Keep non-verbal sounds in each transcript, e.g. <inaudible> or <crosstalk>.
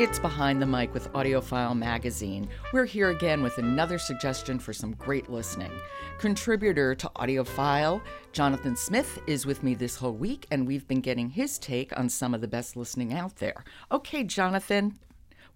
It's Behind the Mic with AudioFile Magazine. We're here again with another suggestion for some great listening. Contributor to AudioFile, Jonathan Smith, is with me this whole week, and we've been getting his take on some of the best listening out there. Okay, Jonathan,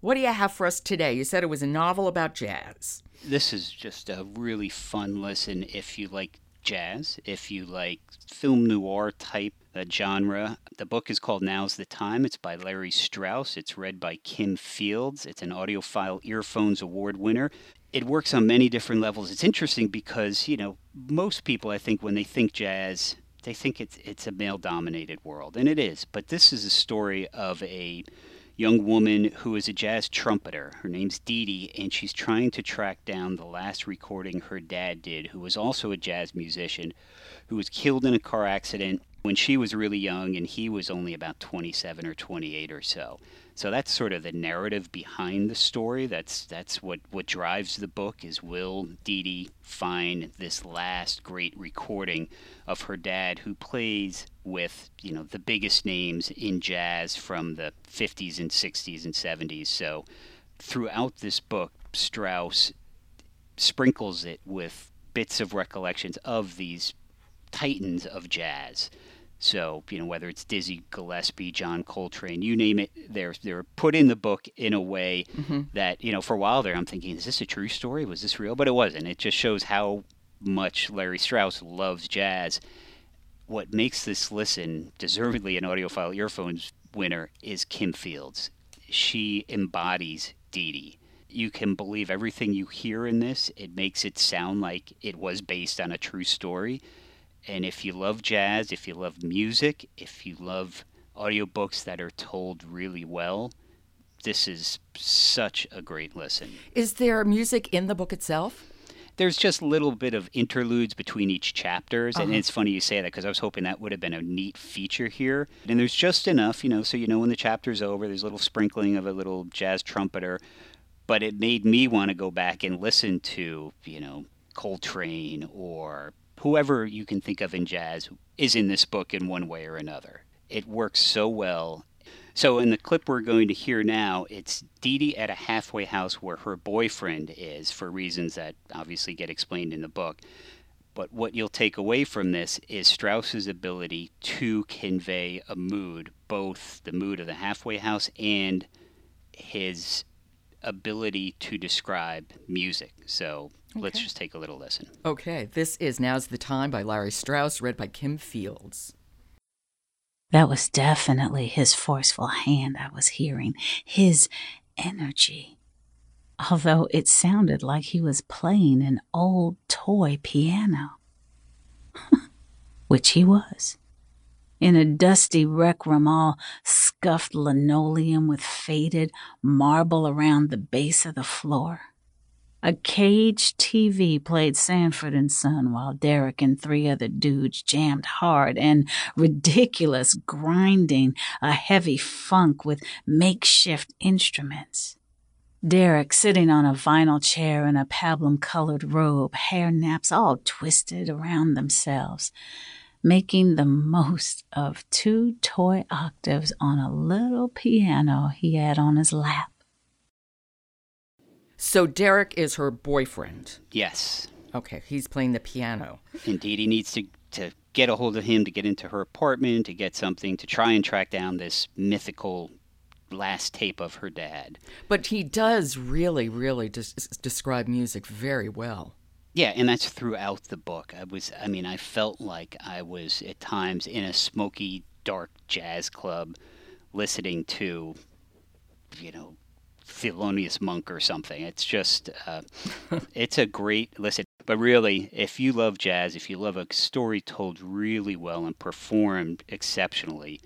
what do you have for us today? You said it was a novel about jazz. This is just a really fun listen if you like jazz, if you like film noir type uh, genre. The book is called Now's the Time. It's by Larry Strauss. It's read by Kim Fields. It's an AudioFile earphones award winner. It works on many different levels. It's interesting because, you know, most people, I think, when they think jazz, they think it's, it's a male dominated world, and it is. But this is a story of a young woman who is a jazz trumpeter. Her name's Dee Dee, and she's trying to track down the last recording her dad did, who was also a jazz musician, who was killed in a car accident when she was really young, and he was only about 27 or 28 or so. So that's sort of the narrative behind the story. That's that's what what drives the book is will Dee Dee find this last great recording of her dad who plays with, you know, the biggest names in jazz from the 50s and 60s and 70s. So throughout this book, Strauss sprinkles it with bits of recollections of these titans of jazz. So, you know, whether it's Dizzy Gillespie, John Coltrane, you name it, they're they're put in the book in a way mm-hmm. that, you know, for a while there I'm thinking, is this a true story? Was this real? But it wasn't. It just shows how much Larry Strauss loves jazz. What makes this listen deservedly an AudioFile earphones winner is Kim Fields. She embodies Dee Dee. You can believe everything you hear in this. It makes it sound like it was based on a true story and if you love jazz, if you love music, if you love audiobooks that are told really well, this is such a great listen. Is there music in the book itself? There's just a little bit of interludes between each chapters, uh-huh. and it's funny you say that because I was hoping that would have been a neat feature here. And there's just enough, you know, so you know when the chapter's over, there's a little sprinkling of a little jazz trumpeter, but it made me want to go back and listen to, you know, Coltrane or whoever you can think of in jazz is in this book in one way or another. It works so well. So, in the clip we're going to hear now, it's Dee Dee at a halfway house where her boyfriend is for reasons that obviously get explained in the book. But what you'll take away from this is Strauss's ability to convey a mood, both the mood of the halfway house and his ability to describe music. So okay. let's just take a little listen. Okay, this is Now's the Time by Larry Strauss, read by Kim Fields. That was definitely his forceful hand I was hearing, his energy. Although it sounded like he was playing an old toy piano, <laughs> which he was in a dusty rec room, all scuffed linoleum with faded marble around the base of the floor. A cage TV played Sanford and Son while Derek and three other dudes jammed hard and ridiculous grinding a heavy funk with makeshift instruments. Derek sitting on a vinyl chair in a pablum colored robe, hair naps all twisted around themselves making the most of two toy octaves on a little piano he had on his lap. So Derek is her boyfriend. Yes. Okay, he's playing the piano. Indeed, he needs to to get a hold of him to get into her apartment to get something to try and track down this mythical last tape of her dad. But he does really, really des- describe music very well. Yeah, and that's throughout the book. I was, I mean, I felt like I was at times in a smoky, dark jazz club listening to, you know, Thelonious Monk or something. It's just, uh, <laughs> it's a great listen. But really, if you love jazz, if you love a story told really well and performed exceptionally,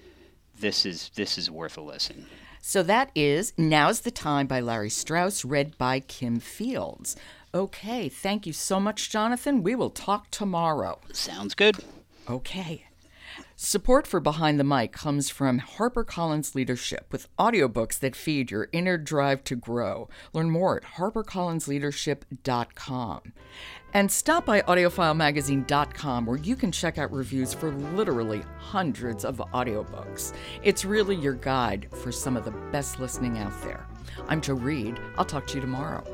this is this is worth a listen. So that is Now's the Time by Larry Strauss, read by Kim Fields. Okay, thank you so much, Jonathan. We will talk tomorrow. Sounds good. Okay. Support for Behind the Mic comes from HarperCollins Leadership with audiobooks that feed your inner drive to grow. Learn more at harpercollinsleadership.com. And stop by audiofilemagazine.com where you can check out reviews for literally hundreds of audiobooks. It's really your guide for some of the best listening out there. I'm Jo Reed. I'll talk to you tomorrow.